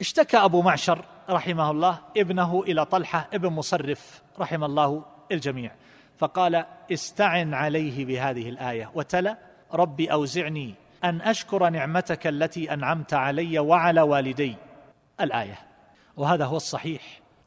اشتكى أبو معشر رحمه الله ابنه إلى طلحة ابن مصرف رحم الله الجميع فقال استعن عليه بهذه الآية. وتلا ربي أوزعني أن أشكر نعمتك التي أنعمت علي وعلى والدي. الآية. وهذا هو الصحيح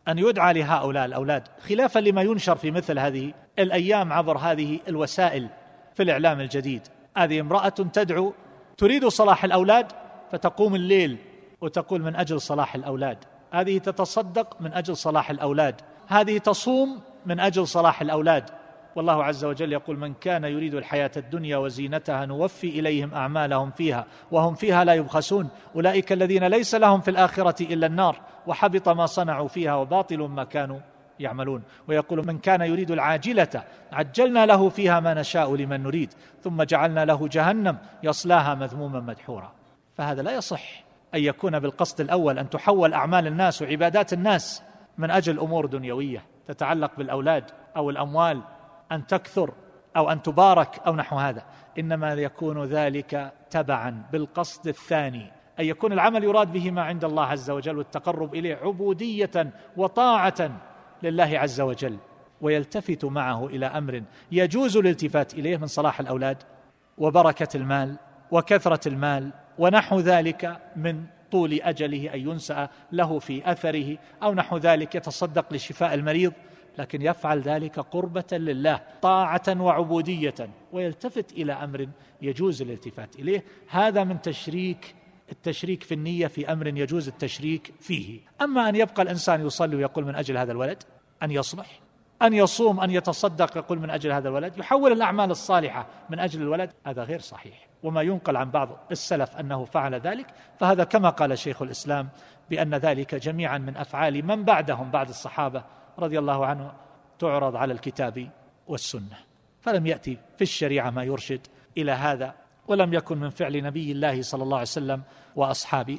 أن يدعى لهؤلاء الأولاد خلافا لما ينشر في مثل هذه الأيام عبر هذه الوسائل في الإعلام الجديد. هذه امرأة تدعو تريد صلاح الأولاد فتقوم الليل وتقول من أجل صلاح الأولاد. هذه تتصدق من أجل صلاح الأولاد. هذه تصوم من أجل صلاح الأولاد. والله عز وجل يقول من كان يريد الحياة الدنيا وزينتها نوفي إليهم أعمالهم فيها وهم فيها لا يبخسون. أولئك الذين ليس لهم في الآخرة إلا النار وحبط ما صنعوا فيها وباطل ما كانوا يعملون. ويقول من كان يريد العاجلة عجلنا له فيها ما نشاء لمن نريد ثم جعلنا له جهنم يصلاها مذموما مدحورا. فهذا لا يصح. أن يكون بالقصد الأول أن تحول أعمال الناس وعبادات الناس من أجل أمور دنيوية تتعلق بالأولاد أو الأموال أن تكثر أو أن تبارك أو نحو هذا. إنما يكون ذلك تبعا بالقصد الثاني أن يكون العمل يراد به ما عند الله عز وجل والتقرب إليه عبودية وطاعة لله عز وجل ويلتفت معه إلى أمر يجوز الالتفات إليه من صلاح الأولاد وبركة المال وكثرة المال ونحو ذلك من طول أجله أن ينسأ له في أثره أو نحو ذلك يتصدق لشفاء المريض لكن يفعل ذلك قربة لله طاعة وعبودية ويلتفت إلى أمر يجوز الالتفات إليه. هذا من تشريك التشريك في النية في أمر يجوز التشريك فيه. أما أن يبقى الإنسان يصلي ويقول من أجل هذا الولد؟ أن يصلح. أن يصوم أن يتصدق يقول من أجل هذا الولد. يحول الأعمال الصالحة من أجل الولد. هذا غير صحيح. وما ينقل عن بعض السلف أنه فعل ذلك. فهذا كما قال شيخ الإسلام بأن ذلك جميعا من أفعال من بعدهم بعد الصحابة رضي الله عنه تعرض على الكتاب والسنة. فلم يأتي في الشريعة ما يرشد إلى هذا ولم يكن من فعل نبي الله صلى الله عليه وسلم وأصحابه.